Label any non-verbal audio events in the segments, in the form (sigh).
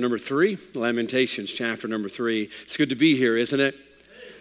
number three, Lamentations chapter number three. It's good to be here, isn't it?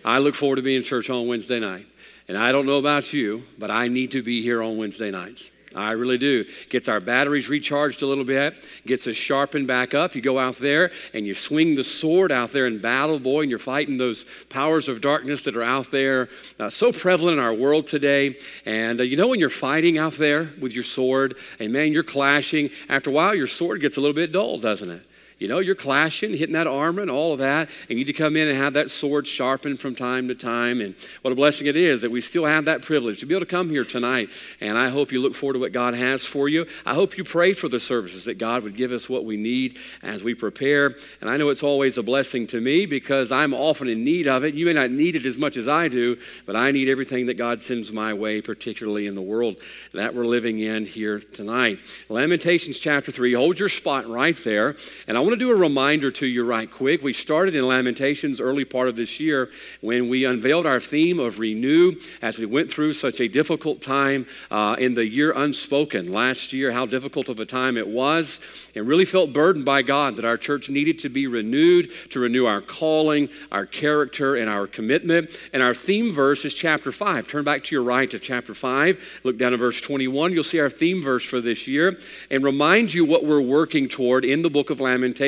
I look forward to being in church on Wednesday night. And I don't know about you, but I need to be here on Wednesday nights. I really do. Gets our batteries recharged a little bit, gets us sharpened back up. You go out there and you swing the sword out there in battle, boy, and you're fighting those powers of darkness that are out there, uh, so prevalent in our world today. And uh, you know, when you're fighting out there with your sword, and man, you're clashing, after a while, your sword gets a little bit dull, doesn't it? You know, you're clashing, hitting that armor and all of that, and you need to come in and have that sword sharpened from time to time. And what a blessing it is that we still have that privilege to be able to come here tonight. And I hope you look forward to what God has for you. I hope you pray for the services that God would give us what we need as we prepare. And I know it's always a blessing to me because I'm often in need of it. You may not need it as much as I do, but I need everything that God sends my way, particularly in the world that we're living in here tonight. Lamentations chapter 3. Hold your spot right there. And I want to do a reminder to you right quick. We started in Lamentations early part of this year when we unveiled our theme of renew as we went through such a difficult time uh, in the year unspoken last year, how difficult of a time it was, and really felt burdened by God that our church needed to be renewed, to renew our calling, our character, and our commitment. And our theme verse is chapter 5. Turn back to your right to chapter 5. Look down at verse 21. You'll see our theme verse for this year and remind you what we're working toward in the book of Lamentations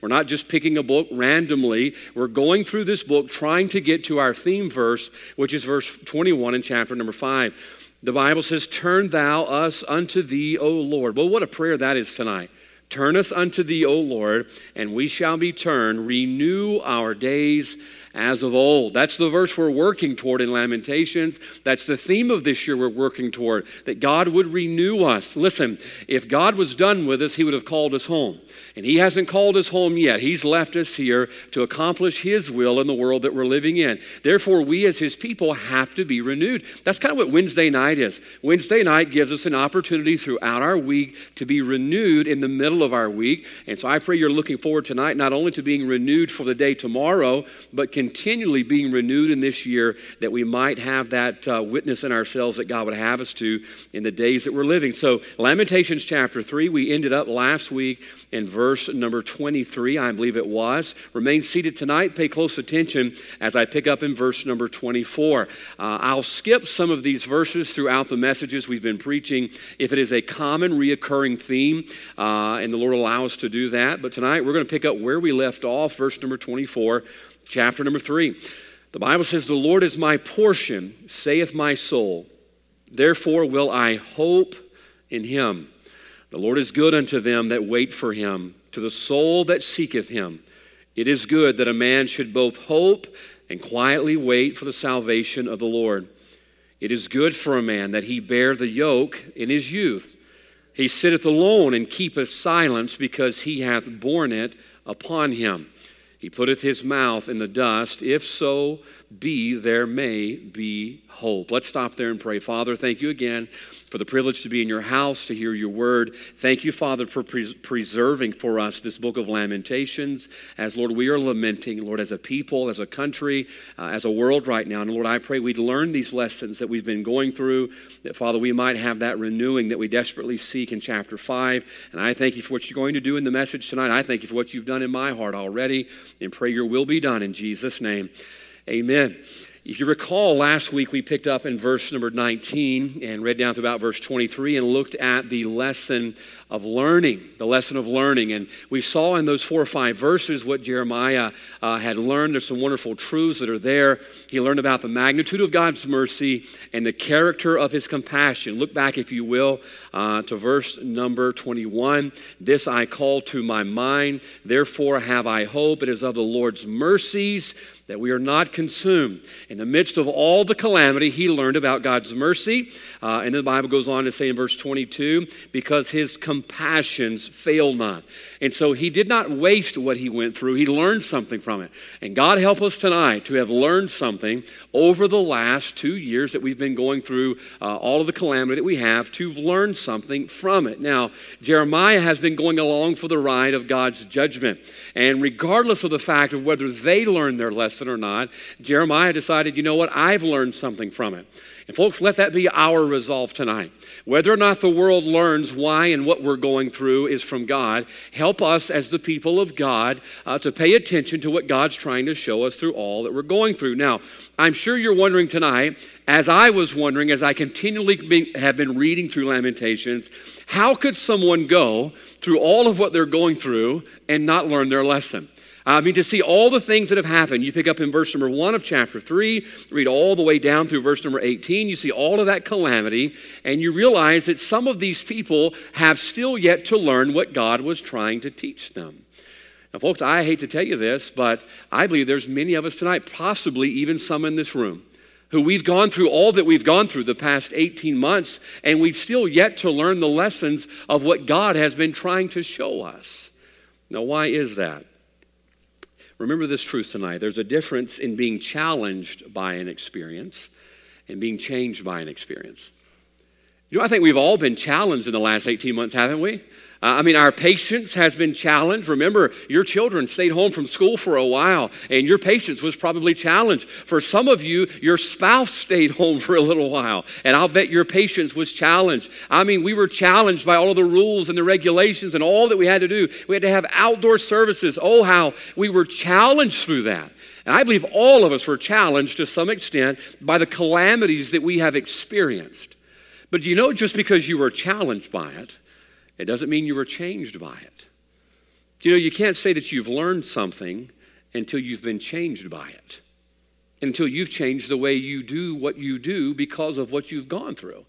We're not just picking a book randomly. We're going through this book trying to get to our theme verse, which is verse 21 in chapter number 5. The Bible says, Turn thou us unto thee, O Lord. Well, what a prayer that is tonight. Turn us unto thee, O Lord, and we shall be turned. Renew our days as of old. That's the verse we're working toward in Lamentations. That's the theme of this year we're working toward, that God would renew us. Listen, if God was done with us, He would have called us home. And He hasn't called us home yet. He's left us here to accomplish His will in the world that we're living in. Therefore, we as His people have to be renewed. That's kind of what Wednesday night is. Wednesday night gives us an opportunity throughout our week to be renewed in the middle of our week. And so I pray you're looking forward tonight not only to being renewed for the day tomorrow, but continually being renewed in this year that we might have that uh, witness in ourselves that God would have us to in the days that we're living. So, Lamentations chapter 3, we ended up last week in verse number 23, I believe it was. Remain seated tonight. Pay close attention as I pick up in verse number 24. Uh, I'll skip some of these verses throughout the messages we've been preaching if it is a common reoccurring theme, uh, and the Lord allow us to do that. But tonight we're going to pick up where we left off, verse number 24 Chapter number three. The Bible says, The Lord is my portion, saith my soul. Therefore will I hope in him. The Lord is good unto them that wait for him, to the soul that seeketh him. It is good that a man should both hope and quietly wait for the salvation of the Lord. It is good for a man that he bear the yoke in his youth. He sitteth alone and keepeth silence because he hath borne it upon him. He putteth his mouth in the dust. If so be, there may be hope. Let's stop there and pray. Father, thank you again for the privilege to be in your house, to hear your word. Thank you, Father, for pres- preserving for us this book of Lamentations. As, Lord, we are lamenting, Lord, as a people, as a country, uh, as a world right now. And, Lord, I pray we'd learn these lessons that we've been going through, that, Father, we might have that renewing that we desperately seek in chapter 5. And I thank you for what you're going to do in the message tonight. I thank you for what you've done in my heart already, and pray your will be done in Jesus' name. Amen. If you recall, last week we picked up in verse number 19 and read down to about verse 23 and looked at the lesson of learning, the lesson of learning. And we saw in those four or five verses what Jeremiah uh, had learned. There's some wonderful truths that are there. He learned about the magnitude of God's mercy and the character of his compassion. Look back, if you will, uh, to verse number 21. This I call to my mind, therefore have I hope. It is of the Lord's mercies that we are not consumed. In the midst of all the calamity, he learned about God's mercy. Uh, and then the Bible goes on to say in verse 22 because his compassions fail not. And so he did not waste what he went through, he learned something from it. And God help us tonight to have learned something over the last two years that we've been going through uh, all of the calamity that we have, to learn something from it. Now, Jeremiah has been going along for the ride of God's judgment. And regardless of the fact of whether they learned their lesson, lesson or not, Jeremiah decided, you know what, I've learned something from it. And folks, let that be our resolve tonight. Whether or not the world learns why and what we're going through is from God. Help us as the people of God uh, to pay attention to what God's trying to show us through all that we're going through. Now, I'm sure you're wondering tonight, as I was wondering, as I continually be, have been reading through Lamentations, how could someone go through all of what they're going through and not learn their lesson? I mean, to see all the things that have happened. You pick up in verse number one of chapter three, read all the way down through verse number 18. You see all of that calamity, and you realize that some of these people have still yet to learn what God was trying to teach them. Now, folks, I hate to tell you this, but I believe there's many of us tonight, possibly even some in this room, who we've gone through all that we've gone through the past 18 months, and we've still yet to learn the lessons of what God has been trying to show us. Now, why is that? Remember this truth tonight. There's a difference in being challenged by an experience and being changed by an experience. You know, I think we've all been challenged in the last 18 months, haven't we? Uh, I mean, our patience has been challenged. Remember, your children stayed home from school for a while, and your patience was probably challenged. For some of you, your spouse stayed home for a little while, and I'll bet your patience was challenged. I mean, we were challenged by all of the rules and the regulations and all that we had to do. We had to have outdoor services. Oh, how we were challenged through that. And I believe all of us were challenged to some extent by the calamities that we have experienced. But you know, just because you were challenged by it, it doesn't mean you were changed by it. You know, you can't say that you've learned something until you've been changed by it, until you've changed the way you do what you do because of what you've gone through.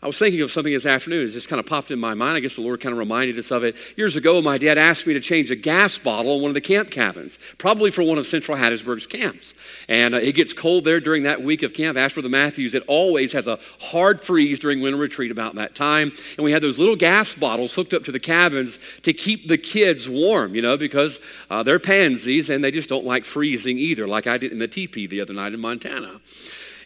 I was thinking of something this afternoon. It just kind of popped in my mind. I guess the Lord kind of reminded us of it. Years ago, my dad asked me to change a gas bottle in one of the camp cabins, probably for one of Central Hattiesburg's camps. And uh, it gets cold there during that week of camp. Ashford the Matthews, it always has a hard freeze during winter retreat about that time. And we had those little gas bottles hooked up to the cabins to keep the kids warm, you know, because uh, they're pansies and they just don't like freezing either, like I did in the teepee the other night in Montana.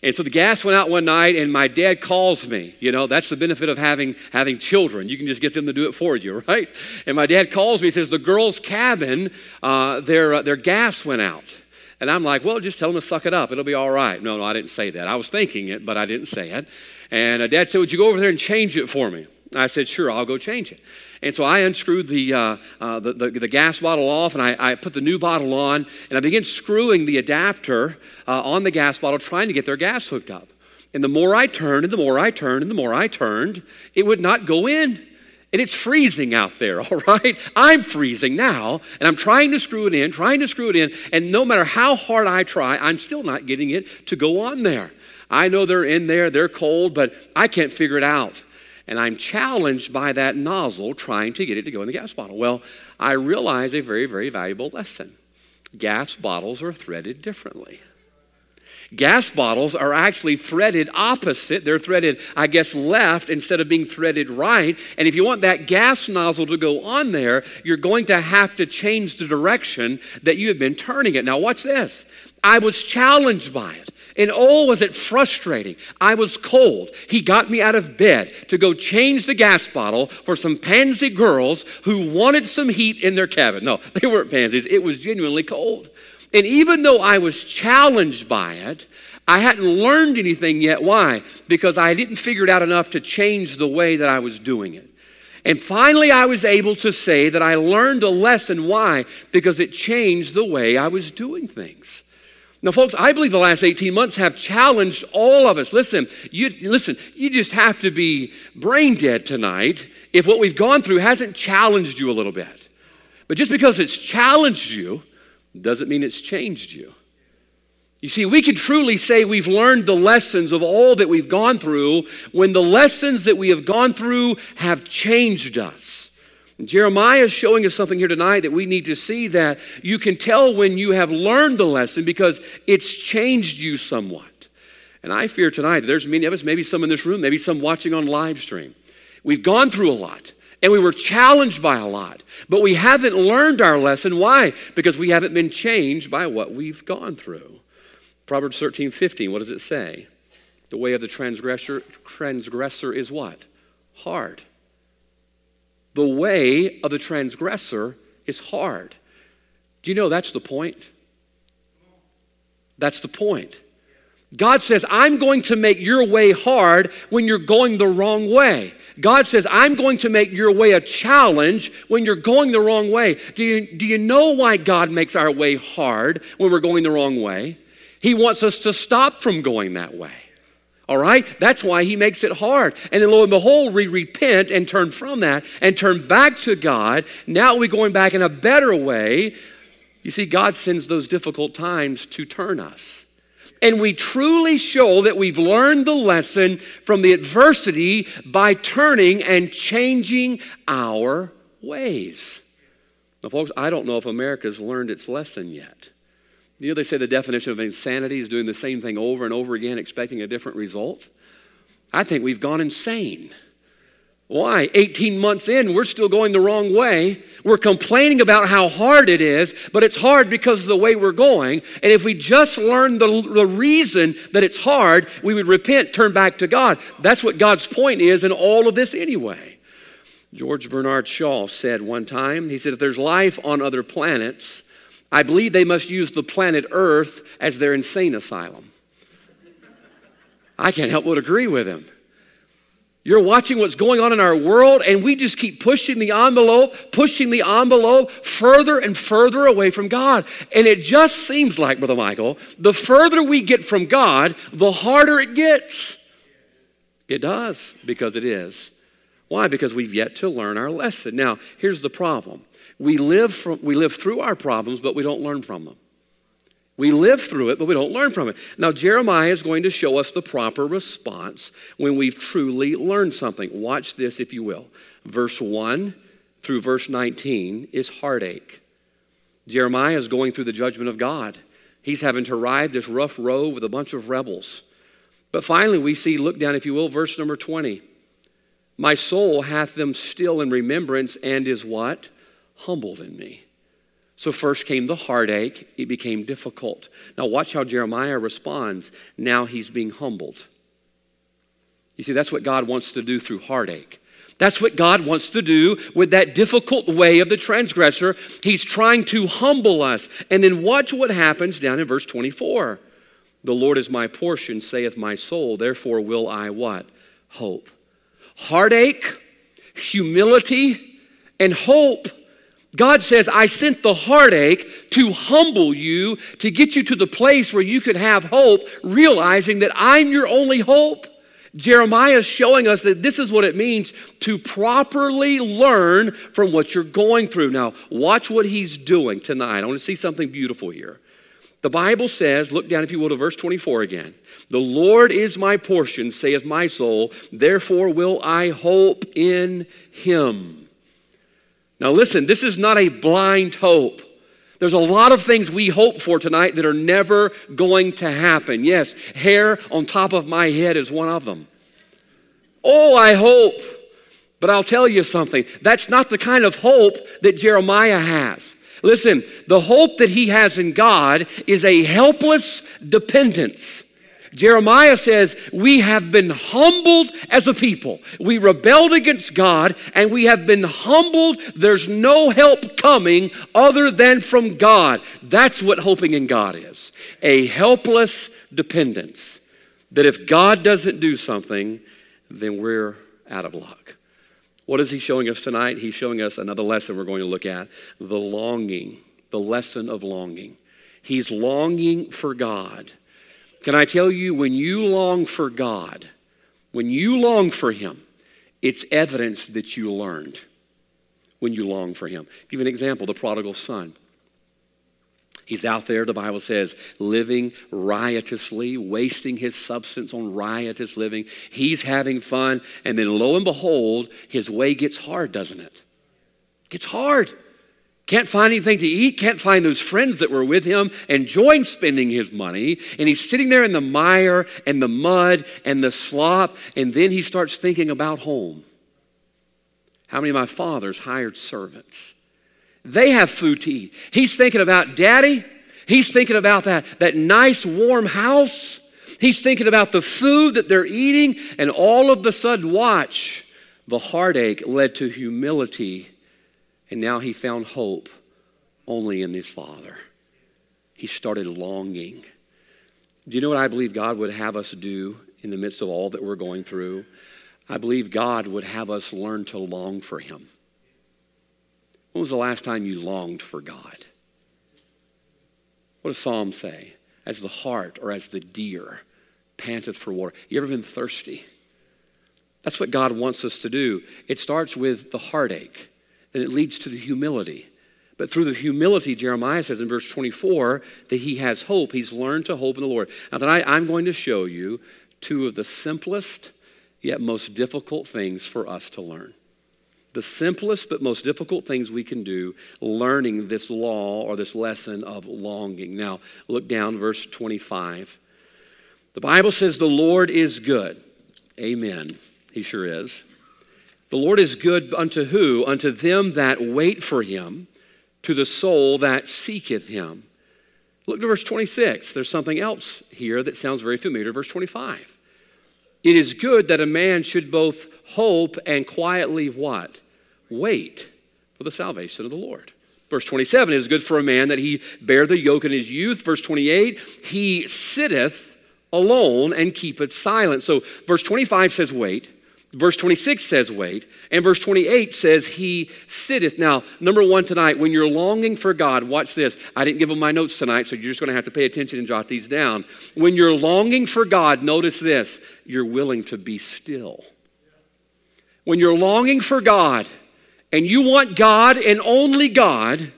And so the gas went out one night, and my dad calls me. You know, that's the benefit of having, having children. You can just get them to do it for you, (laughs) right? And my dad calls me and says, The girls' cabin, uh, their, uh, their gas went out. And I'm like, Well, just tell them to suck it up. It'll be all right. No, no, I didn't say that. I was thinking it, but I didn't say it. And uh, dad said, Would you go over there and change it for me? I said, Sure, I'll go change it. And so I unscrewed the, uh, uh, the, the, the, gas bottle off and I, I, put the new bottle on and I began screwing the adapter uh, on the gas bottle, trying to get their gas hooked up. And the more I turned and the more I turned and the more I turned, it would not go in. And it's freezing out there, (laughs) all right? I'm freezing now, and I'm trying to screw it in, trying to screw it in, and no matter how hard I try, I'm still not getting it to go on there. I know they're in there, they're cold, but I can't figure it out and I'm challenged by that nozzle trying to get it to go in the gas bottle. Well, I realize a very, very valuable lesson. Gas bottles are threaded differently. Gas bottles are actually threaded opposite. They're threaded, I guess, left instead of being threaded right. And if you want that gas nozzle to go on there, you're going to have to change the direction that you have been turning it. Now, watch this. I was challenged by it. And oh, was it frustrating. I was cold. He got me out of bed to go change the gas bottle for some pansy girls who wanted some heat in their cabin. No, (laughs) they weren't pansies. It was genuinely cold. And even though I was challenged by it, I hadn't learned anything yet. Why? Because I didn't figure it out enough to change the way that I was doing it. And finally, I was able to say that I learned a lesson. Why? Because it changed the way I was doing things. Now, folks, I believe the last 18 months have challenged all of us. Listen, you listen, you just have to be brain dead tonight if what we've gone through hasn't challenged you a little bit. But just because it's challenged you doesn't mean it's changed you. You see, we can truly say we've learned the lessons of all that we've gone through when the lessons that we have gone through have changed us. Jeremiah is showing us something here tonight that we need to see that you can tell when you have learned the lesson because it's changed you somewhat. And I fear tonight that there's many of us, maybe some in this room, maybe some watching on live stream. We've gone through a lot and we were challenged by a lot, but we haven't learned our lesson. Why? Because we haven't been changed by what we've gone through. Proverbs 13, 15, what does it say? The way of the transgressor, transgressor is what? Hard. The way of the transgressor is hard. Do you know that's the point? That's the point. God says, I'm going to make your way hard when you're going the wrong way. God says, I'm going to make your way a challenge when you're going the wrong way. Do you, do you know why God makes our way hard when we're going the wrong way? He wants us to stop from going that way. All right? That's why he makes it hard. And then lo and behold, we repent and turn from that and turn back to God. Now we're going back in a better way. You see, God sends those difficult times to turn us and we truly show that we've learned the lesson from the adversity by turning and changing our ways. Now, folks, I don't know if America's learned its lesson yet. You know, they say the definition of insanity is doing the same thing over and over again, expecting a different result. I think we've gone insane. Why? 18 months in, we're still going the wrong way. We're complaining about how hard it is, but it's hard because of the way we're going. And if we just learned the, the reason that it's hard, we would repent, turn back to God. That's what God's point is in all of this anyway. George Bernard Shaw said one time, he said, if there's life on other planets, I believe they must use the planet Earth as their insane asylum. I can't help but agree with him. You're watching what's going on in our world, and we just keep pushing the envelope, pushing the envelope further and further away from God. And it just seems like, Brother Michael, the further we get from God, the harder it gets. It does, because it is. Why? Because we've yet to learn our lesson. Now, here's the problem we live, from, we live through our problems, but we don't learn from them. We live through it, but we don't learn from it. Now, Jeremiah is going to show us the proper response when we've truly learned something. Watch this, if you will. Verse 1 through verse 19 is heartache. Jeremiah is going through the judgment of God. He's having to ride this rough road with a bunch of rebels. But finally, we see, look down, if you will, verse number 20. My soul hath them still in remembrance and is what? Humbled in me. So, first came the heartache, it became difficult. Now, watch how Jeremiah responds. Now he's being humbled. You see, that's what God wants to do through heartache. That's what God wants to do with that difficult way of the transgressor. He's trying to humble us. And then watch what happens down in verse 24. The Lord is my portion, saith my soul, therefore will I what? Hope. Heartache, humility, and hope God says, I sent the heartache to humble you, to get you to the place where you could have hope, realizing that I'm your only hope. Jeremiah is showing us that this is what it means to properly learn from what you're going through. Now, watch what he's doing tonight. I want to see something beautiful here. The Bible says, look down if you will to verse 24 again. The Lord is my portion, saith my soul, therefore will I hope in him. Now, listen, this is not a blind hope. There's a lot of things we hope for tonight that are never going to happen. Yes, hair on top of my head is one of them. Oh, I hope. But I'll tell you something that's not the kind of hope that Jeremiah has. Listen, the hope that he has in God is a helpless dependence. Jeremiah says, We have been humbled as a people. We rebelled against God and we have been humbled. There's no help coming other than from God. That's what hoping in God is a helpless dependence. That if God doesn't do something, then we're out of luck. What is he showing us tonight? He's showing us another lesson we're going to look at the longing, the lesson of longing. He's longing for God. Can I tell you, when you long for God, when you long for Him, it's evidence that you learned when you long for Him. Give an example the prodigal son. He's out there, the Bible says, living riotously, wasting his substance on riotous living. He's having fun, and then lo and behold, his way gets hard, doesn't? It gets hard. Can't find anything to eat, can't find those friends that were with him, enjoying spending his money. And he's sitting there in the mire and the mud and the slop. And then he starts thinking about home. How many of my father's hired servants? They have food to eat. He's thinking about daddy. He's thinking about that, that nice warm house. He's thinking about the food that they're eating. And all of the sudden, watch, the heartache led to humility and now he found hope only in his Father. He started longing. Do you know what I believe God would have us do in the midst of all that we're going through? I believe God would have us learn to long for Him. When was the last time you longed for God? What does Psalm say? As the hart or as the deer panteth for water. You ever been thirsty? That's what God wants us to do. It starts with the heartache, and it leads to the humility. But through the humility, Jeremiah says in verse 24 that he has hope. He's learned to hope in the Lord. Now, tonight I'm going to show you two of the simplest yet most difficult things for us to learn. The simplest but most difficult things we can do learning this law or this lesson of longing. Now, look down, verse 25. The Bible says, The Lord is good. Amen. He sure is. The Lord is good unto who? Unto them that wait for him, to the soul that seeketh him. Look to verse 26. There's something else here that sounds very familiar. Verse 25. It is good that a man should both hope and quietly what? Wait for the salvation of the Lord. Verse 27 it is good for a man that he bear the yoke in his youth. Verse 28, he sitteth alone and keepeth silent. So verse 25 says, wait. Verse 26 says, wait. And verse 28 says, he sitteth. Now, number one tonight, when you're longing for God, watch this. I didn't give them my notes tonight, so you're just going to have to pay attention and jot these down. When you're longing for God, notice this you're willing to be still. When you're longing for God and you want God and only God,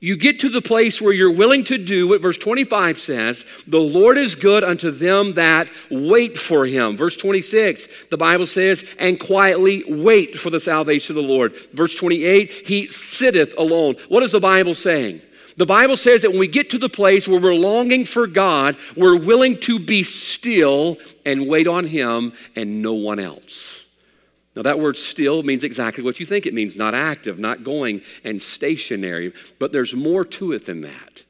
you get to the place where you're willing to do what verse 25 says the Lord is good unto them that wait for him. Verse 26, the Bible says, and quietly wait for the salvation of the Lord. Verse 28, he sitteth alone. What is the Bible saying? The Bible says that when we get to the place where we're longing for God, we're willing to be still and wait on him and no one else. Now, that word still means exactly what you think it means not active, not going, and stationary. But there's more to it than that.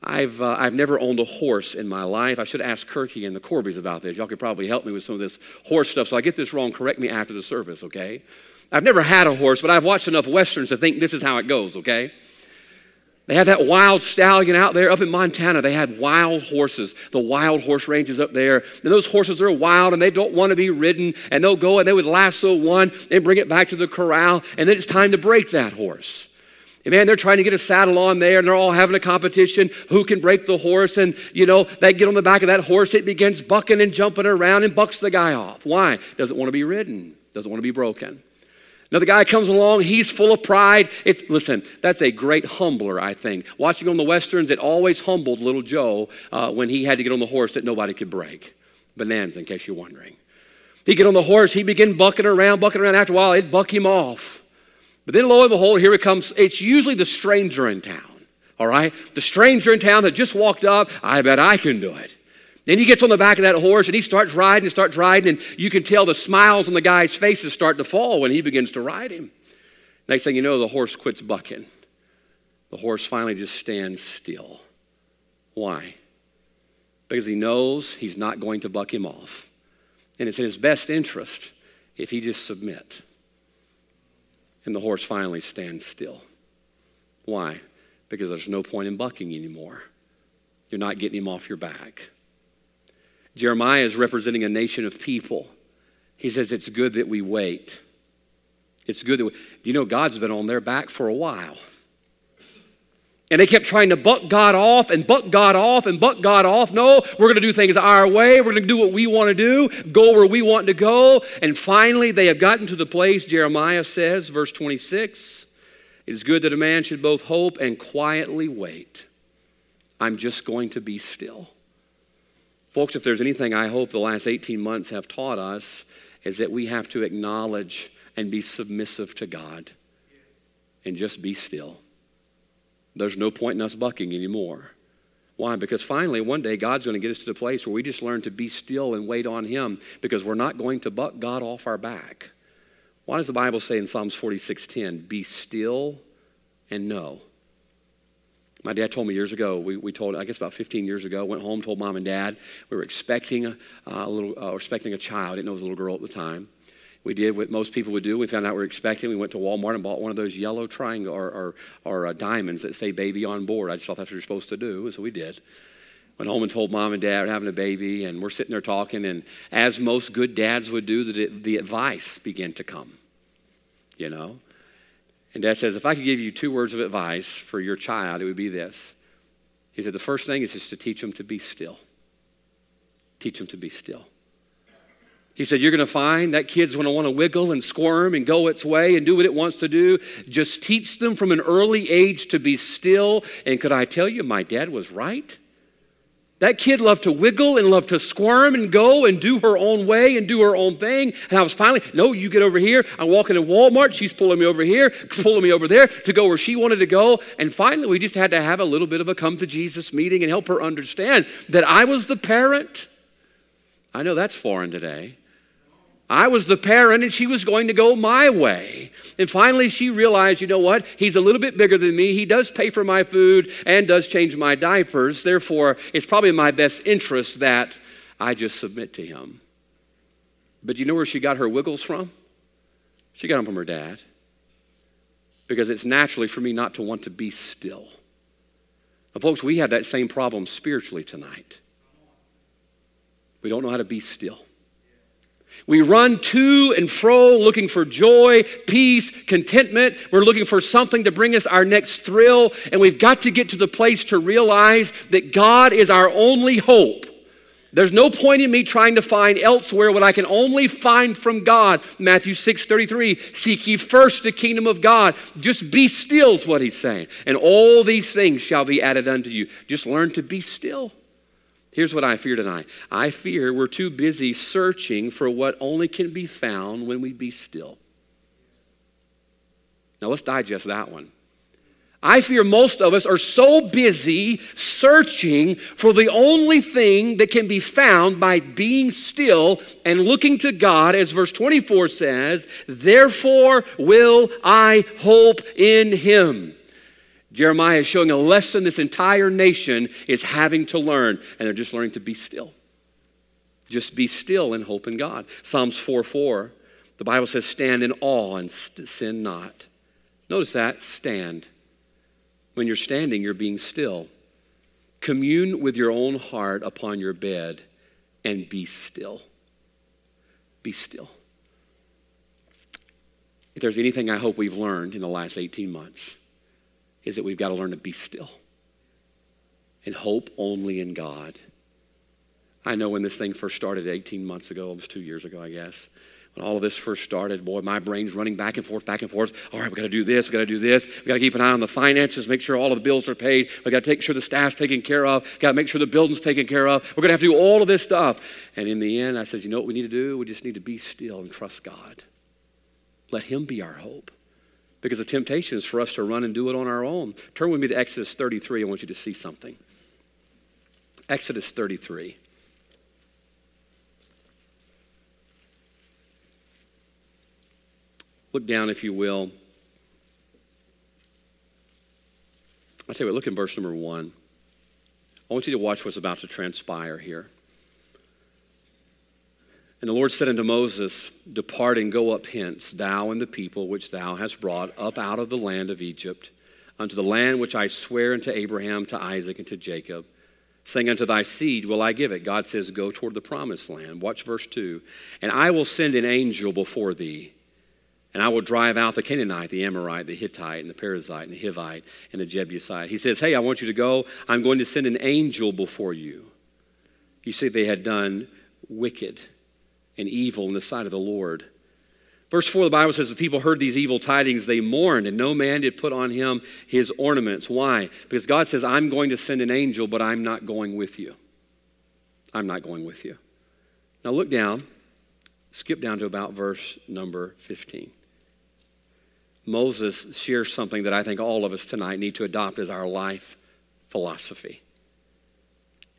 I've, uh, I've never owned a horse in my life. I should ask Kirky and the Corbys about this. Y'all could probably help me with some of this horse stuff. So I get this wrong, correct me after the service, okay? I've never had a horse, but I've watched enough westerns to think this is how it goes, okay? They had that wild stallion out there up in Montana. They had wild horses, the wild horse ranges up there. And those horses are wild and they don't want to be ridden. And they'll go and they would lasso one and bring it back to the corral. And then it's time to break that horse. And man, they're trying to get a saddle on there and they're all having a competition who can break the horse. And, you know, they get on the back of that horse, it begins bucking and jumping around and bucks the guy off. Why? Doesn't want to be ridden, doesn't want to be broken. Another guy comes along, he's full of pride. It's listen, that's a great humbler, I think. Watching on the westerns, it always humbled little Joe uh, when he had to get on the horse that nobody could break. Bonanza, in case you're wondering. He'd get on the horse, he'd begin bucking around, bucking around. After a while, it'd buck him off. But then, lo and behold, here it comes. It's usually the stranger in town. All right, the stranger in town that just walked up. I bet I can do it. Then he gets on the back of that horse and he starts riding and starts riding, and you can tell the smiles on the guy's faces start to fall when he begins to ride him. Next thing you know, the horse quits bucking. The horse finally just stands still. Why? Because he knows he's not going to buck him off. And it's in his best interest if he just submit. And the horse finally stands still. Why? Because there's no point in bucking anymore. You're not getting him off your back. Jeremiah is representing a nation of people. He says, It's good that we wait. It's good that we. Do you know God's been on their back for a while? And they kept trying to buck God off and buck God off and buck God off. No, we're going to do things our way. We're going to do what we want to do, go where we want to go. And finally, they have gotten to the place, Jeremiah says, verse 26 It is good that a man should both hope and quietly wait. I'm just going to be still. Folks, if there's anything I hope the last 18 months have taught us, is that we have to acknowledge and be submissive to God and just be still. There's no point in us bucking anymore. Why? Because finally, one day, God's going to get us to the place where we just learn to be still and wait on Him because we're not going to buck God off our back. Why does the Bible say in Psalms 46:10, be still and know? My dad told me years ago, we, we told, I guess about 15 years ago, went home, told mom and dad we were expecting a, a little, uh, expecting a child. I Didn't know it was a little girl at the time. We did what most people would do. We found out we were expecting. We went to Walmart and bought one of those yellow triangle or, or, or uh, diamonds that say baby on board. I just thought that's what you're supposed to do, and so we did. went home and told mom and dad we're having a baby, and we're sitting there talking. And as most good dads would do, the, the advice began to come. You know? And dad says, If I could give you two words of advice for your child, it would be this. He said, The first thing is just to teach them to be still. Teach them to be still. He said, You're going to find that kid's going to want to wiggle and squirm and go its way and do what it wants to do. Just teach them from an early age to be still. And could I tell you, my dad was right? That kid loved to wiggle and loved to squirm and go and do her own way and do her own thing. And I was finally, no, you get over here. I'm walking in Walmart. She's pulling me over here, pulling me over there to go where she wanted to go. And finally, we just had to have a little bit of a come to Jesus meeting and help her understand that I was the parent. I know that's foreign today. I was the parent and she was going to go my way. And finally, she realized, you know what? He's a little bit bigger than me. He does pay for my food and does change my diapers. Therefore, it's probably in my best interest that I just submit to him. But you know where she got her wiggles from? She got them from her dad. Because it's naturally for me not to want to be still. Now, folks, we have that same problem spiritually tonight. We don't know how to be still. We run to and fro looking for joy, peace, contentment. We're looking for something to bring us our next thrill. And we've got to get to the place to realize that God is our only hope. There's no point in me trying to find elsewhere what I can only find from God. Matthew 6 33, seek ye first the kingdom of God. Just be still, is what he's saying. And all these things shall be added unto you. Just learn to be still. Here's what I fear tonight I fear we're too busy searching for what only can be found when we be still. Now let's digest that one. I fear most of us are so busy searching for the only thing that can be found by being still and looking to God, as verse 24 says, Therefore will I hope in Him. Jeremiah is showing a lesson this entire nation is having to learn, and they're just learning to be still. Just be still and hope in God. Psalms 4 4, the Bible says, Stand in awe and sin not. Notice that, stand. When you're standing, you're being still. Commune with your own heart upon your bed and be still. Be still. If there's anything I hope we've learned in the last 18 months, is that we've got to learn to be still and hope only in God. I know when this thing first started 18 months ago, it was two years ago, I guess. When all of this first started, boy, my brain's running back and forth, back and forth. All right, we got to do this, we got to do this. We got to keep an eye on the finances, make sure all of the bills are paid. We got to take sure the staff's taken care of. Got to make sure the building's taken care of. We're going to have to do all of this stuff. And in the end, I said, you know what we need to do? We just need to be still and trust God. Let Him be our hope because the temptation is for us to run and do it on our own. Turn with me to Exodus 33. I want you to see something. Exodus 33. Look down, if you will. I'll tell you what, look in verse number one. I want you to watch what's about to transpire here. And the Lord said unto Moses, Depart and go up hence, thou and the people which thou hast brought up out of the land of Egypt, unto the land which I swear unto Abraham, to Isaac, and to Jacob, saying, Unto thy seed will I give it. God says, Go toward the promised land. Watch verse 2. And I will send an angel before thee, and I will drive out the Canaanite, the Amorite, the Hittite, and the Perizzite, and the Hivite, and the Jebusite. He says, Hey, I want you to go. I'm going to send an angel before you. You see, they had done wicked and evil in the sight of the Lord. Verse 4, the Bible says, The people heard these evil tidings, they mourned, and no man did put on him his ornaments. Why? Because God says, I'm going to send an angel, but I'm not going with you. I'm not going with you. Now look down, skip down to about verse number 15. Moses shares something that I think all of us tonight need to adopt as our life philosophy.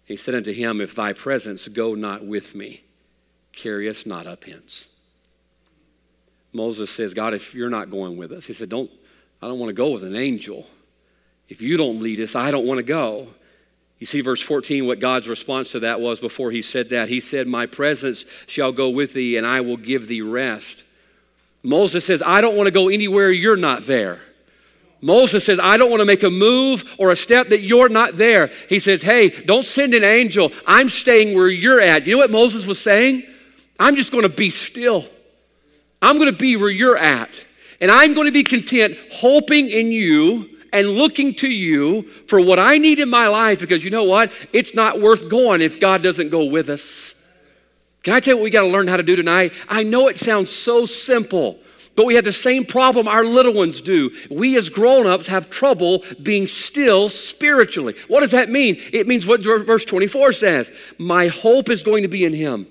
He said unto him, If thy presence go not with me, carry us not up hence. Moses says, God, if you're not going with us, he said, Don't, I don't want to go with an angel. If you don't lead us, I don't want to go. You see, verse 14, what God's response to that was before he said that. He said, My presence shall go with thee, and I will give thee rest. Moses says, I don't want to go anywhere you're not there. Moses says, I don't want to make a move or a step that you're not there. He says, Hey, don't send an angel. I'm staying where you're at. You know what Moses was saying? I'm just going to be still. I'm going to be where you're at. And I'm going to be content hoping in you and looking to you for what I need in my life because you know what? It's not worth going if God doesn't go with us. Can I tell you what we got to learn how to do tonight? I know it sounds so simple. But we have the same problem our little ones do. We as grown ups have trouble being still spiritually. What does that mean? It means what verse 24 says My hope is going to be in Him.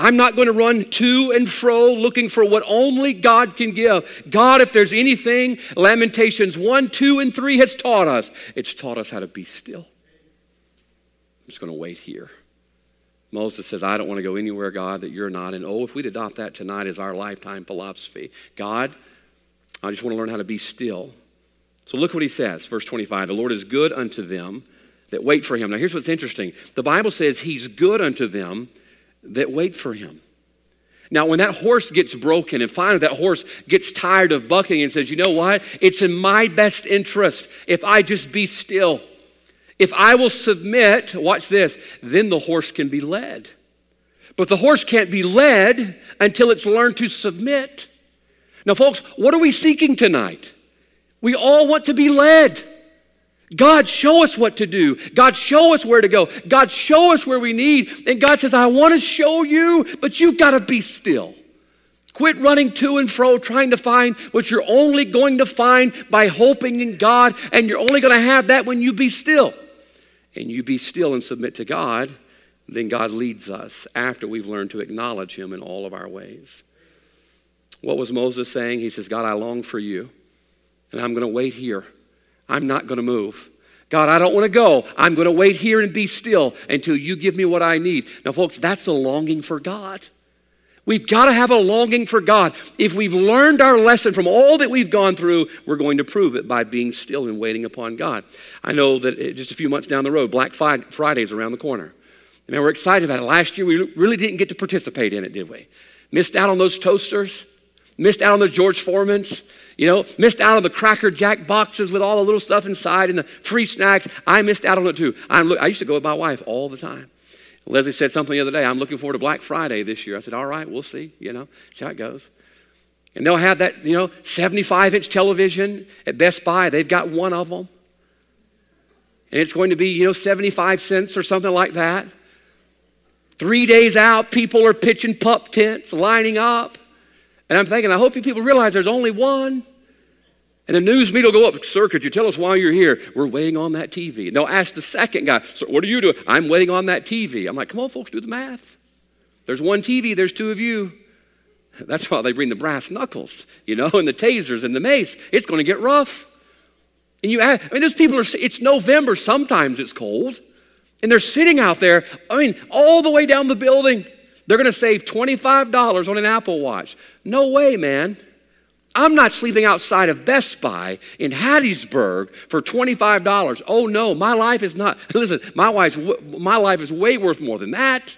I'm not going to run to and fro looking for what only God can give. God, if there's anything Lamentations 1, 2, and 3 has taught us, it's taught us how to be still. I'm just going to wait here. Moses says, I don't want to go anywhere, God, that you're not. And oh, if we'd adopt that tonight as our lifetime philosophy, God, I just want to learn how to be still. So look what he says, verse 25 The Lord is good unto them that wait for him. Now, here's what's interesting the Bible says he's good unto them that wait for him. Now, when that horse gets broken and finally that horse gets tired of bucking and says, You know what? It's in my best interest if I just be still. If I will submit, watch this, then the horse can be led. But the horse can't be led until it's learned to submit. Now, folks, what are we seeking tonight? We all want to be led. God, show us what to do. God, show us where to go. God, show us where we need. And God says, I want to show you, but you've got to be still. Quit running to and fro trying to find what you're only going to find by hoping in God, and you're only going to have that when you be still and you be still and submit to God, then God leads us after we've learned to acknowledge Him in all of our ways. What was Moses saying? He says, God, I long for you, and I'm going to wait here. I'm not going to move. God, I don't want to go. I'm going to wait here and be still until you give me what I need. Now, folks, that's a longing for God. We've got to have a longing for God. If we've learned our lesson from all that we've gone through, we're going to prove it by being still and waiting upon God. I know that eh, just a few months down the road, Black Friday is around the corner. And we're excited about it. Last year, we really didn't get to participate in it, did we? Missed out on those toasters, missed out on the George Foreman's, you know, missed out on the Cracker Jack boxes with all the little stuff inside and the free snacks. I missed out on it too. I'm, I used to go with my wife all the time. Leslie said something the other day. I'm looking forward to Black Friday this year. I said, all right, we'll see, you know, see how it goes. And they'll have that, you know, 75 inch television at Best Buy. They've got one of them. And it's going to be, you know, 75 cents or something like that. Three days out, people are pitching pup tents, lining up. And I'm thinking, I hope you people realize there's only one. And the news meter will go up, Sir, could you tell us why you're here? We're waiting on that TV. And they'll ask the second guy, Sir, what are you doing? I'm waiting on that TV. I'm like, come on, folks, do the math. There's one TV, there's two of you. That's why they bring the brass knuckles, you know, and the tasers and the mace. It's going to get rough. And you, ask, I mean, those people are, it's November, sometimes it's cold. And they're sitting out there, I mean, all the way down the building. They're going to save $25 on an Apple Watch. No way, man. I'm not sleeping outside of Best Buy in Hattiesburg for $25. Oh no, my life is not. (laughs) Listen, my wife's my life is way worth more than that.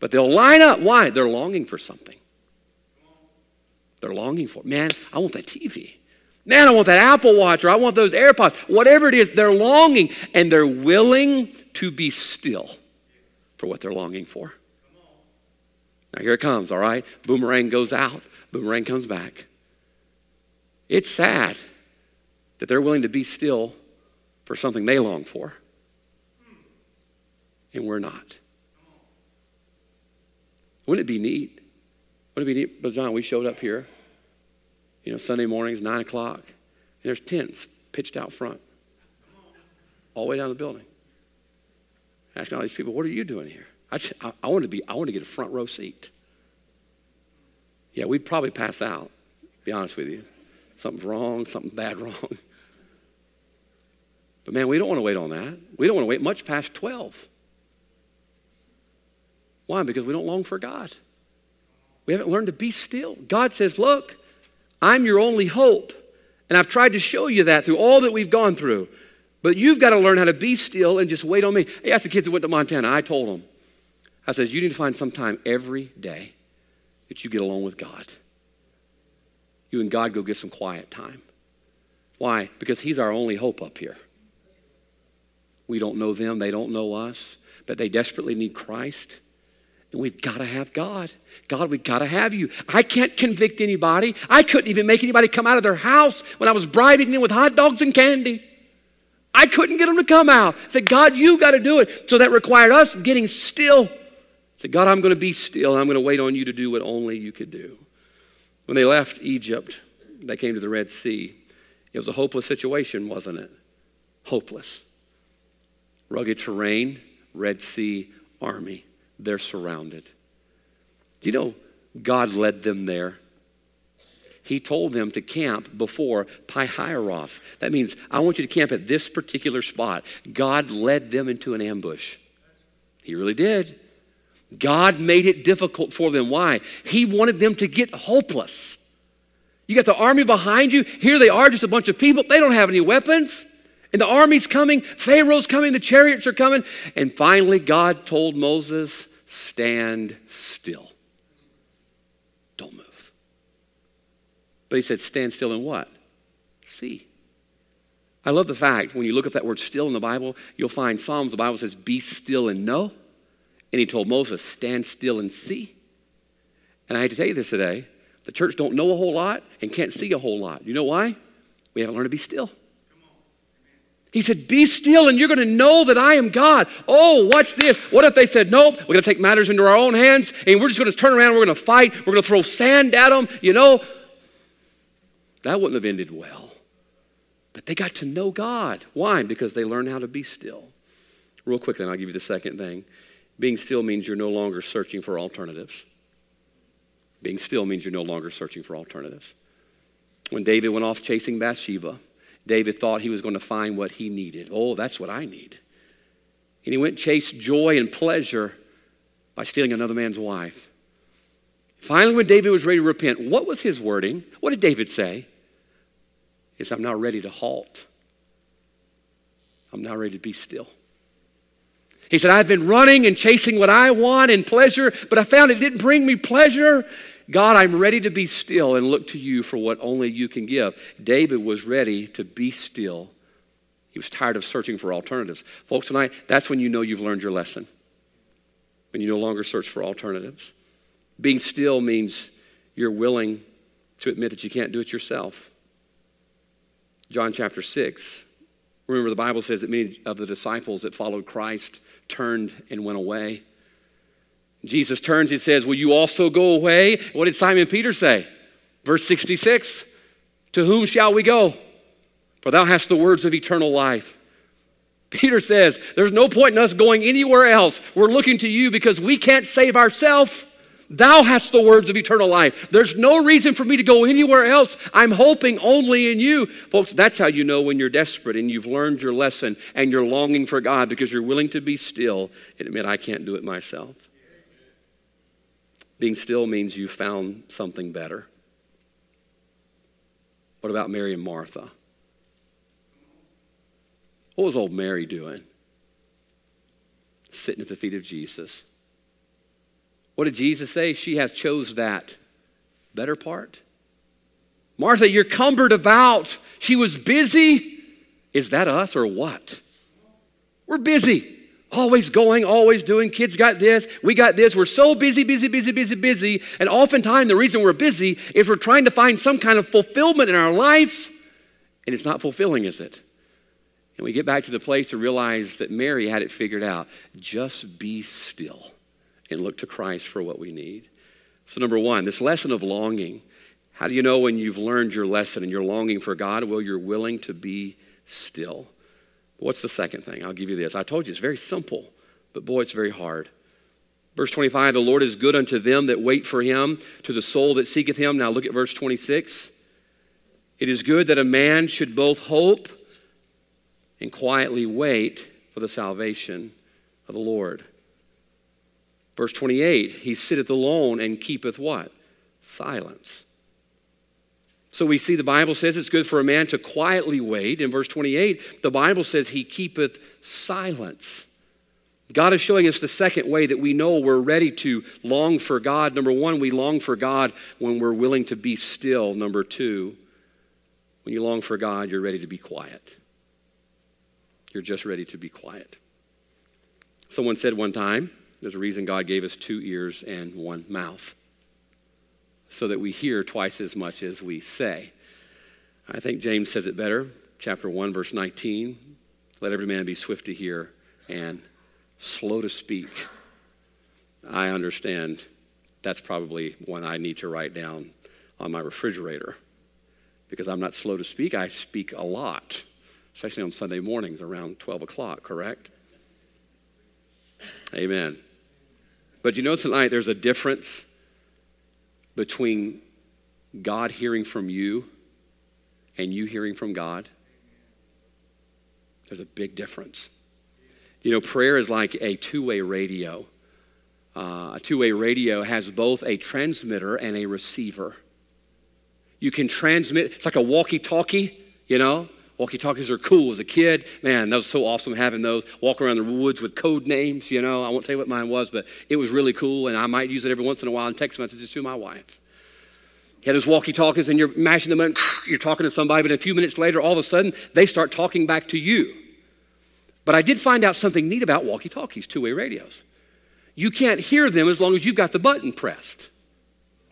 But they'll line up. Why? They're longing for something. They're longing for. Man, I want that TV. Man, I want that Apple Watch or I want those AirPods. Whatever it is, they're longing and they're willing to be still for what they're longing for. Now here it comes, all right? Boomerang goes out, boomerang comes back. It's sad that they're willing to be still for something they long for, and we're not. Wouldn't it be neat? Wouldn't it be neat, Brother John? We showed up here, you know, Sunday mornings, 9 o'clock, and there's tents pitched out front, all the way down the building. Asking all these people, what are you doing here? I, I, I want to be, I want to get a front row seat. Yeah, we'd probably pass out, be honest with you. Something's wrong, something bad (laughs) wrong. But man, we don't want to wait on that. We don't want to wait much past 12. Why? Because we don't long for God. We haven't learned to be still. God says, Look, I'm your only hope. And I've tried to show you that through all that we've gone through. But you've got to learn how to be still and just wait on me. I asked the kids that went to Montana, I told them, I says, You need to find some time every day that you get alone with God you and God go get some quiet time. Why? Because He's our only hope up here. We don't know them, they don't know us, but they desperately need Christ. And we've got to have God. God, we've got to have you. I can't convict anybody. I couldn't even make anybody come out of their house when I was bribing them with hot dogs and candy. I couldn't get them to come out. I said, God, you got to do it. So that required us getting still. God, I'm going to be still. I'm going to wait on you to do what only you could do. When they left Egypt, they came to the Red Sea. It was a hopeless situation, wasn't it? Hopeless. Rugged terrain, Red Sea army. They're surrounded. Do you know God led them there? He told them to camp before Pi-hahiroth. That means, I want you to camp at this particular spot. God led them into an ambush. He really did. God made it difficult for them. Why? He wanted them to get hopeless. You got the army behind you. Here they are, just a bunch of people. They don't have any weapons. And the army's coming, Pharaoh's coming, the chariots are coming. And finally, God told Moses, Stand still. Don't move. But he said, Stand still and what? See. I love the fact when you look up that word still in the Bible, you'll find Psalms, the Bible says, Be still and know. And he told Moses, Stand still and see. And I hate to tell you this today, the church don't know a whole lot and can't see a whole lot. You know why? We haven't learned to be still. He said, Be still and you're going to know that I am God. Oh, watch this. What if they said, Nope, we're going to take matters into our own hands and we're just going to turn around we're going to fight. We're going to throw sand at them. You know, that wouldn't have ended well. But they got to know God. Why? Because they learned how to be still. Real quick, then I'll give you the second thing. Being still means you're no longer searching for alternatives. Being still means you're no longer searching for alternatives. When David went off chasing Bathsheba, David thought he was going to find what he needed. Oh, that's what I need. And he went chase joy and pleasure by stealing another man's wife. Finally, when David was ready to repent, what was his wording? What did David say? Said, I'm now ready to halt. I'm now ready to be still. He said, I've been running and chasing what I want and pleasure, but I found it didn't bring me pleasure. God, I'm ready to be still and look to you for what only you can give. David was ready to be still. He was tired of searching for alternatives. Folks, tonight, that's when you know you've learned your lesson, when you no longer search for alternatives. Being still means you're willing to admit that you can't do it yourself. John chapter 6. Remember, the Bible says that many of the disciples that followed Christ turned and went away. Jesus turns, he says, Will you also go away? What did Simon Peter say? Verse 66 To whom shall we go? For thou hast the words of eternal life. Peter says, There's no point in us going anywhere else. We're looking to you because we can't save ourselves. Thou hast the words of eternal life. There's no reason for me to go anywhere else. I'm hoping only in you. Folks, that's how you know when you're desperate and you've learned your lesson and you're longing for God because you're willing to be still and admit, I can't do it myself. Being still means you found something better. What about Mary and Martha? What was old Mary doing? Sitting at the feet of Jesus. What did Jesus say? She has chose that better part. Martha, you're cumbered about. She was busy. Is that us or what? We're busy. Always going, always doing. Kids got this, we got this. We're so busy, busy, busy, busy, busy. And oftentimes, the reason we're busy is we're trying to find some kind of fulfillment in our life, and it's not fulfilling, is it? And we get back to the place to realize that Mary had it figured out. Just be still and look to Christ for what we need. So, number one, this lesson of longing. How do you know when you've learned your lesson and you're longing for God? Well, you're willing to be still. What's the second thing? I'll give you this. I told you it's very simple, but boy, it's very hard. Verse 25, the Lord is good unto them that wait for him, to the soul that seeketh him. Now look at verse 26. It is good that a man should both hope and quietly wait for the salvation of the Lord. Verse 28, he sitteth alone and keepeth what? Silence. So we see the Bible says it's good for a man to quietly wait. In verse 28, the Bible says he keepeth silence. God is showing us the second way that we know we're ready to long for God. Number one, we long for God when we're willing to be still. Number two, When you long for God, you're ready to be quiet. You're just ready to be quiet. Someone said one time, there's a reason God gave us two ears and one mouth, so that we hear twice as much as we say. I think James says it better, chapter 1, verse 19. Let every man be swift to hear and slow to speak. I understand that's probably one I need to write down on my refrigerator because I'm not slow to speak. I speak a lot, especially on Sunday mornings around 12 o'clock, correct? Amen. But you know, tonight there's a difference between God hearing from you and you hearing from God. There's a big difference. You know, prayer is like a two way radio. Uh, a two way radio has both a transmitter and a receiver. You can transmit, it's like a walkie talkie, you know? Walkie talkies are cool as a kid. Man, that was so awesome having those. Walk around the woods with code names, you know. I won't tell you what mine was, but it was really cool, and I might use it every once in a while in text messages to my wife. You have those walkie talkies, and you're mashing them in, (laughs) you're talking to somebody, but a few minutes later, all of a sudden, they start talking back to you. But I did find out something neat about walkie talkies, two way radios. You can't hear them as long as you've got the button pressed.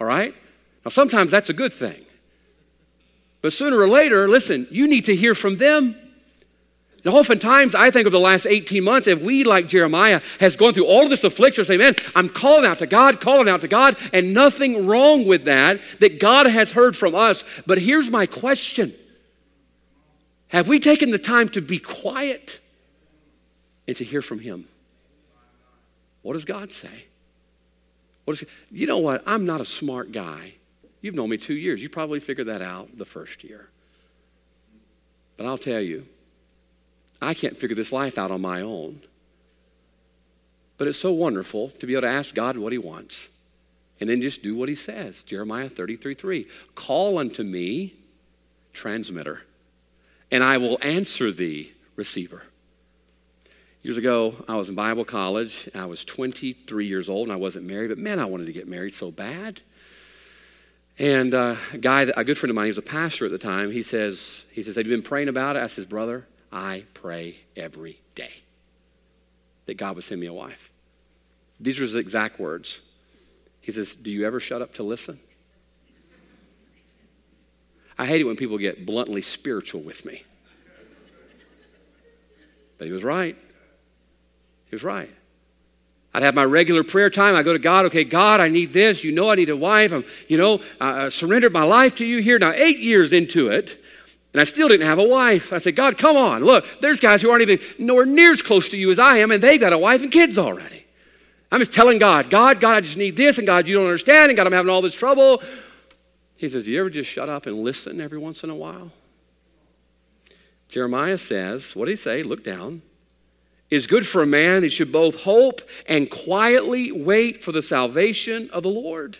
All right? Now, sometimes that's a good thing. But sooner or later, listen, you need to hear from them. And oftentimes, I think of the last 18 months, if we, like Jeremiah, has gone through all of this affliction, say, man, I'm calling out to God, calling out to God, and nothing wrong with that, that God has heard from us. But here's my question Have we taken the time to be quiet and to hear from Him? What does God say? What is, you know what? I'm not a smart guy. You've known me two years. You probably figured that out the first year. But I'll tell you, I can't figure this life out on my own. But it's so wonderful to be able to ask God what He wants and then just do what He says. Jeremiah 33 3. Call unto me, transmitter, and I will answer thee, receiver. Years ago, I was in Bible college. I was 23 years old and I wasn't married, but man, I wanted to get married so bad. And uh, a guy, a good friend of mine, he was a pastor at the time. He says, he says, have you been praying about it? I says, brother, I pray every day that God would send me a wife. These are his exact words. He says, do you ever shut up to listen? I hate it when people get bluntly spiritual with me. But he was right. He was right. I'd have my regular prayer time. I go to God, okay, God, I need this. You know I need a wife. I'm, you know, I surrendered my life to you here. Now, eight years into it, and I still didn't have a wife. I said, God, come on. Look, there's guys who aren't even nowhere near as close to you as I am, and they've got a wife and kids already. I'm just telling God, God, God, I just need this, and God, you don't understand, and God, I'm having all this trouble. He says, You ever just shut up and listen every once in a while? Jeremiah says, What did he say? Look down is good for a man that should both hope and quietly wait for the salvation of the Lord.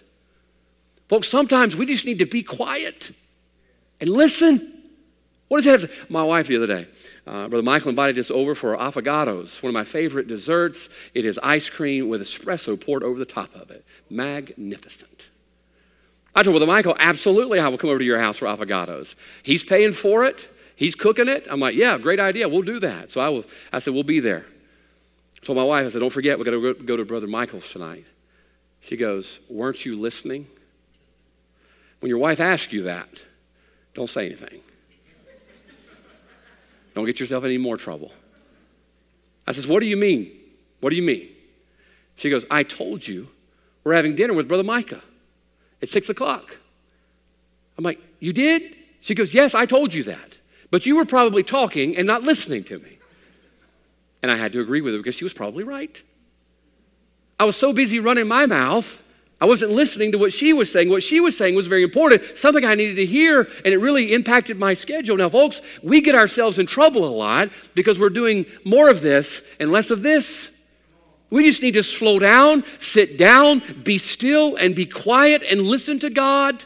Folks, sometimes we just need to be quiet and listen. What does that have? My wife the other day, uh, Brother Michael invited us over for affogatos, one of my favorite desserts. It is ice cream with espresso poured over the top of it. Magnificent. I told Brother Michael, absolutely, I will come over to your house for affogatos. He's paying for it. He's cooking it. I'm like, yeah, great idea. We'll do that. So I, will, I said, we'll be there. So my wife, I said, don't forget, we've got to go, to Brother Michael's tonight. She goes, weren't you listening? When your wife asks you that, don't say anything. Don't get yourself any more trouble. I says, what do you mean? What do you mean? She goes, I told you we're having dinner with Brother Micah at six o'clock. I'm like, you did? She goes, yes, I told you that. But you were probably talking and not listening to me. And I had to agree with her because she was probably right. I was so busy running my mouth, I wasn't listening to what she was saying. What she was saying was very important, something I needed to hear, and it really impacted my schedule. Now, folks, we get ourselves in trouble a lot because we're doing more of this and less of this. We just need to slow down, sit down, be still, and be quiet and listen to God.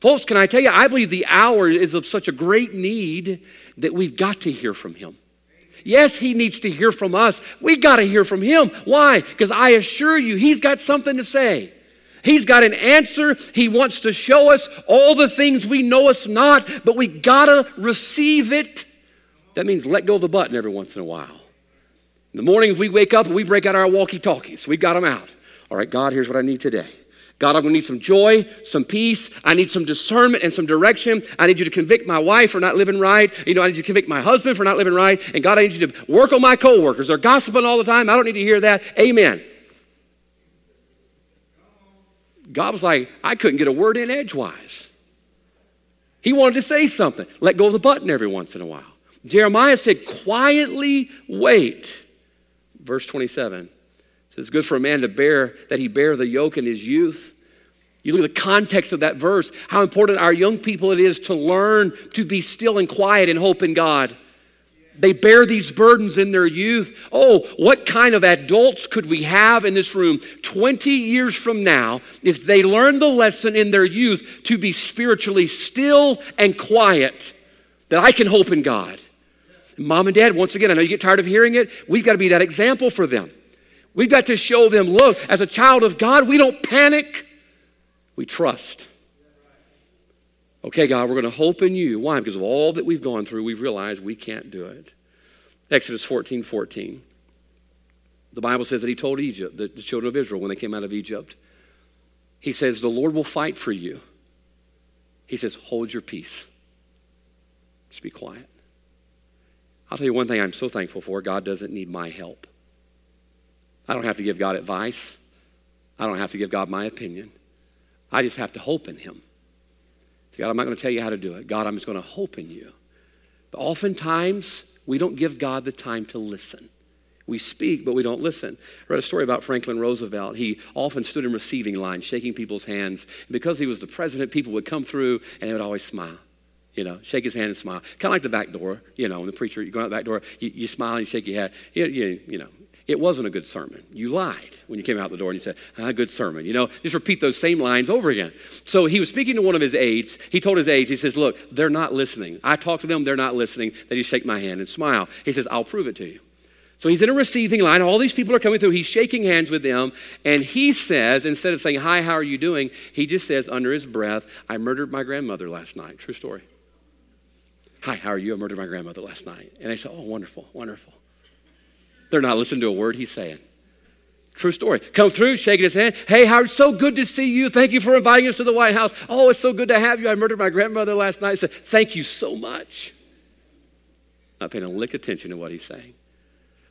Folks, can I tell you, I believe the hour is of such a great need that we've got to hear from Him. Yes, He needs to hear from us. We got to hear from Him. Why? Because I assure you, He's got something to say. He's got an answer. He wants to show us all the things we know us not, but we gotta receive it. That means let go of the button every once in a while. In the morning, if we wake up and we break out our walkie talkies. We've got them out. All right, God, here's what I need today. God, I'm gonna need some joy, some peace. I need some discernment and some direction. I need you to convict my wife for not living right. You know, I need you to convict my husband for not living right. And God, I need you to work on my coworkers. They're gossiping all the time. I don't need to hear that. Amen. God was like, I couldn't get a word in edgewise. He wanted to say something. Let go of the button every once in a while. Jeremiah said, quietly wait. Verse 27 says, It's good for a man to bear that he bear the yoke in his youth. You look at the context of that verse, how important our young people it is to learn to be still and quiet and hope in God. They bear these burdens in their youth. Oh, what kind of adults could we have in this room 20 years from now if they learned the lesson in their youth to be spiritually still and quiet, that I can hope in God? Mom and dad, once again, I know you get tired of hearing it. We've got to be that example for them. We've got to show them look, as a child of God, we don't panic, we trust. Okay, God, we're going to hope in you. Why? Because of all that we've gone through, we've realized we can't do it. Exodus 14 14. The Bible says that he told Egypt, the, the children of Israel, when they came out of Egypt, he says, The Lord will fight for you. He says, Hold your peace. Just be quiet. I'll tell you one thing I'm so thankful for God doesn't need my help. I don't have to give God advice, I don't have to give God my opinion. I just have to hope in Him. God, I'm not going to tell you how to do it. God, I'm just going to hope in you. But oftentimes, we don't give God the time to listen. We speak, but we don't listen. I read a story about Franklin Roosevelt. He often stood in receiving lines, shaking people's hands. And because he was the president, people would come through and they would always smile. You know, shake his hand and smile. Kind of like the back door. You know, when the preacher, you go out the back door, you, you smile and you shake your head. You, you, you know, it wasn't a good sermon. You lied when you came out the door and you said, ah, good sermon. You know, just repeat those same lines over again. So he was speaking to one of his aides. He told his aides, he says, look, they're not listening. I talk to them, they're not listening. They just shake my hand and smile. He says, I'll prove it to you. So he's in a receiving line. All these people are coming through. He's shaking hands with them. And he says, instead of saying, Hi, how are you doing? He just says under his breath, I murdered my grandmother last night. True story. Hi, how are you? I murdered my grandmother last night. And they say, Oh, wonderful, wonderful. They're not listening to a word he's saying. True story. Come through, shaking his hand. Hey, Howard, so good to see you. Thank you for inviting us to the White House. Oh, it's so good to have you. I murdered my grandmother last night. I said, Thank you so much. Not paying a lick attention to what he's saying.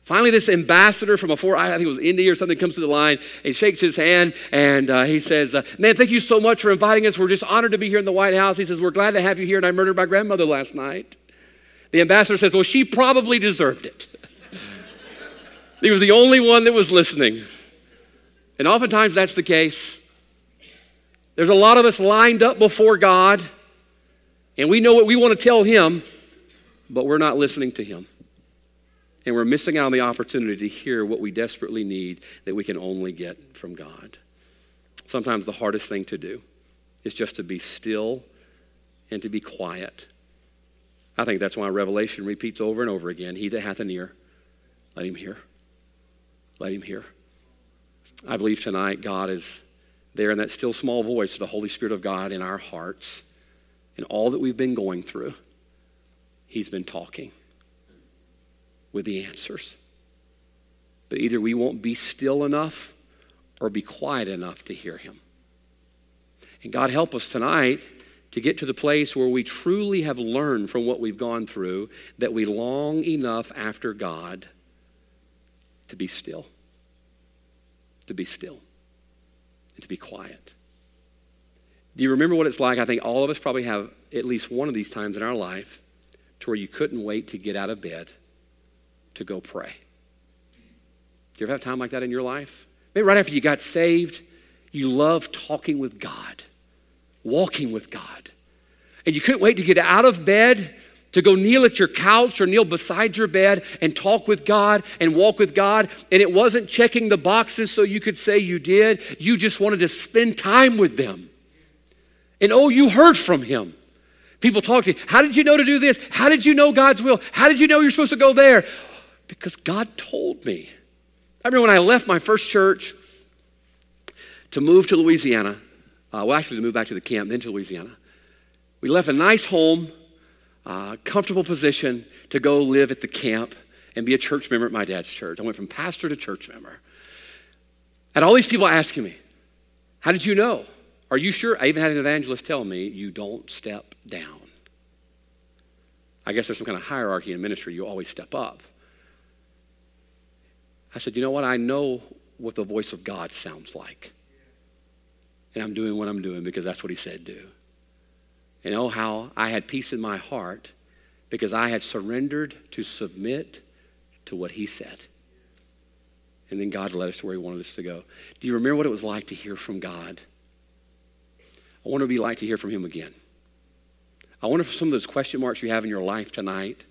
Finally, this ambassador from a foreign, I think it was India or something, comes to the line and shakes his hand and uh, he says, uh, Man, thank you so much for inviting us. We're just honored to be here in the White House. He says, We're glad to have you here, and I murdered my grandmother last night. The ambassador says, Well, she probably deserved it. He was the only one that was listening. And oftentimes that's the case. There's a lot of us lined up before God, and we know what we want to tell Him, but we're not listening to Him. And we're missing out on the opportunity to hear what we desperately need that we can only get from God. Sometimes the hardest thing to do is just to be still and to be quiet. I think that's why Revelation repeats over and over again He that hath an ear, let him hear. Let him hear. I believe tonight God is there in that still small voice of the Holy Spirit of God in our hearts. In all that we've been going through, He's been talking with the answers. But either we won't be still enough or be quiet enough to hear Him. And God help us tonight to get to the place where we truly have learned from what we've gone through that we long enough after God to be still. To be still. And to be quiet. Do you remember what it's like? I think all of us probably have at least one of these times in our life to where you couldn't wait to get out of bed to go pray. Do you ever have time like that in your life? Maybe right after you got saved, you love talking with God, walking with God. And you couldn't wait to get out of bed to go kneel at your couch or kneel beside your bed and talk with God and walk with God. And it wasn't checking the boxes so you could say you did. You just wanted to spend time with them. And oh, you heard from Him. People talk to you. How did you know to do this? How did you know God's will? How did you know you're supposed to go there? Because God told me. I remember when I left my first church to move to Louisiana. Uh, well, actually, to move back to the camp, then to Louisiana. We left a nice home, uh, comfortable position to go live at the camp and be a church member at my dad's church. I went from pastor to church member. And all these people asking me, How did you know? Are you sure? I even had an evangelist tell me, You don't step down. I guess there's some kind of hierarchy in ministry. You always step up. I said, You know what? I know what the voice of God sounds like. And I'm doing what I'm doing because that's what He said do. And oh, how I had peace in my heart because I had surrendered to submit to what He said. And then God led us to where He wanted us to go. Do you remember what it was like to hear from God? I want to be like to hear from Him again. I wonder if some of those question marks you have in your life tonight,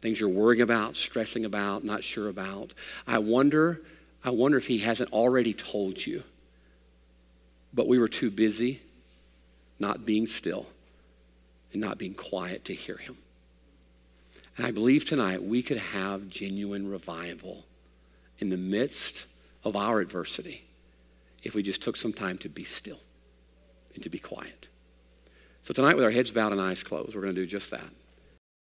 things you're worrying about, stressing about, not sure about, I wonder, I wonder if He hasn't already told you. But we were too busy not being still and not being quiet to hear Him. And I believe tonight we could have genuine revival in the midst of our adversity if we just took some time to be still and to be quiet. So tonight, with our heads bowed and eyes closed, we're going to do just that.